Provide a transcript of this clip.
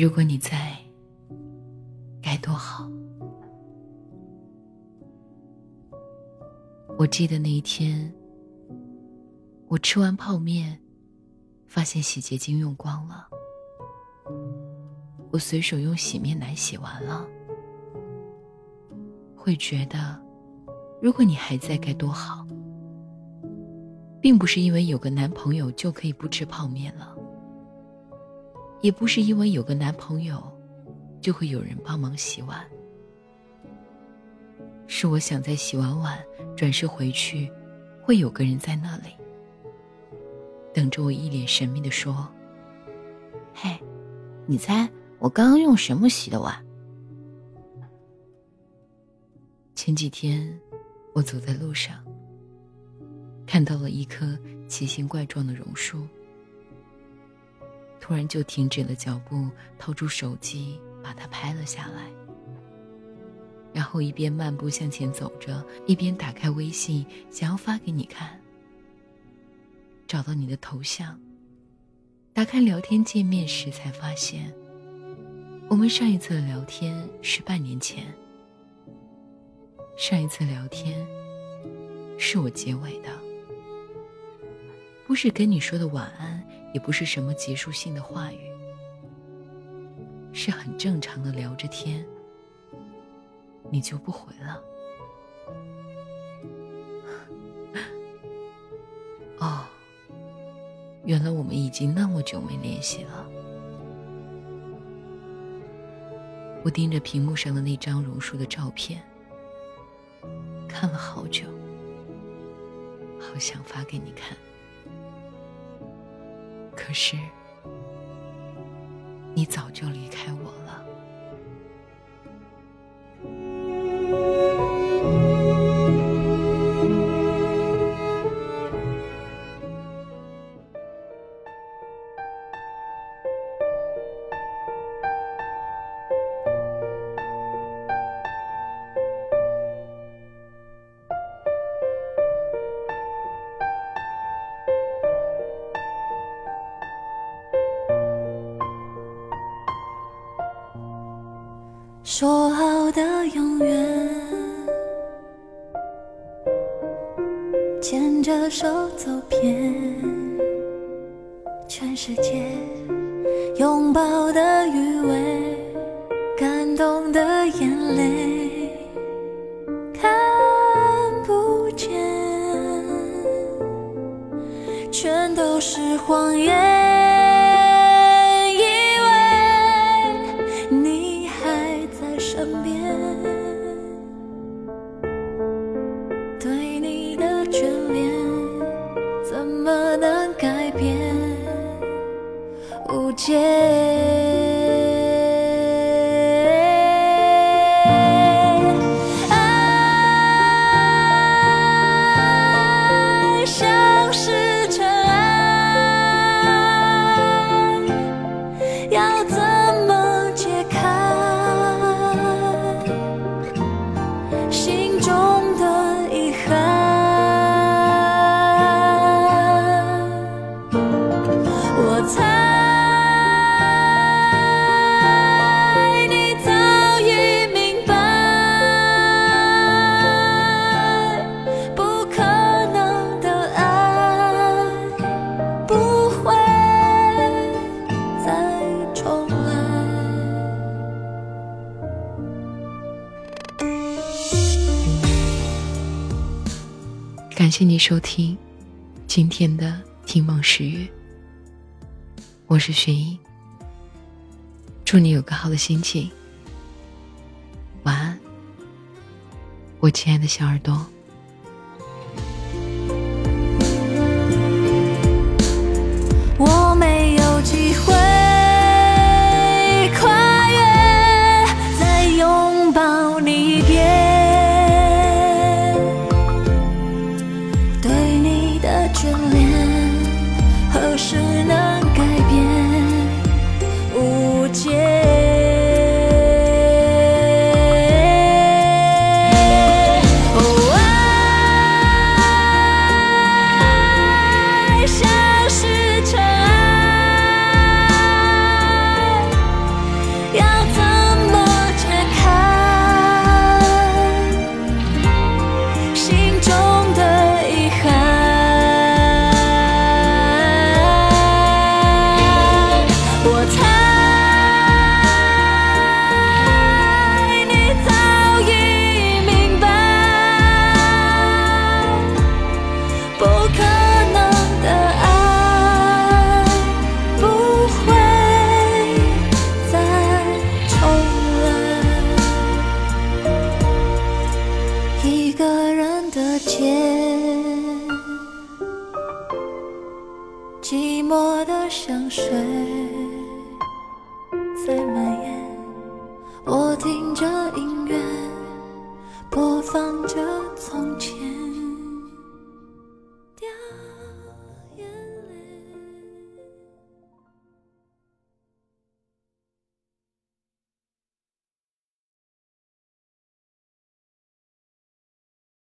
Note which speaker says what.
Speaker 1: 如果你在，该多好。我记得那一天，我吃完泡面，发现洗洁精用光了。我随手用洗面奶洗完了，会觉得，如果你还在，该多好。并不是因为有个男朋友就可以不吃泡面了。也不是因为有个男朋友，就会有人帮忙洗碗。是我想在洗完碗转身回去，会有个人在那里，等着我，一脸神秘的说：“
Speaker 2: 嘿，你猜我刚刚用什么洗的碗？”
Speaker 1: 前几天，我走在路上，看到了一棵奇形怪状的榕树。突然就停止了脚步，掏出手机把它拍了下来，然后一边漫步向前走着，一边打开微信想要发给你看。找到你的头像，打开聊天界面时才发现，我们上一次的聊天是半年前。上一次聊天，是我结尾的，不是跟你说的晚安。也不是什么结束性的话语，是很正常的聊着天，你就不回了。哦，原来我们已经那么久没联系了。我盯着屏幕上的那张榕树的照片，看了好久，好想发给你看。可是，你早就离开我了。
Speaker 3: 说好的永远，牵着手走遍全世界，拥抱的余味，感动的眼泪，看不见，全都是谎言。解爱像是尘埃要怎么解开心中的遗憾我猜
Speaker 1: 感谢你收听今天的《听梦十月》，我是薰衣。祝你有个好的心情，晚安，我亲爱的小耳朵。
Speaker 3: 结香水。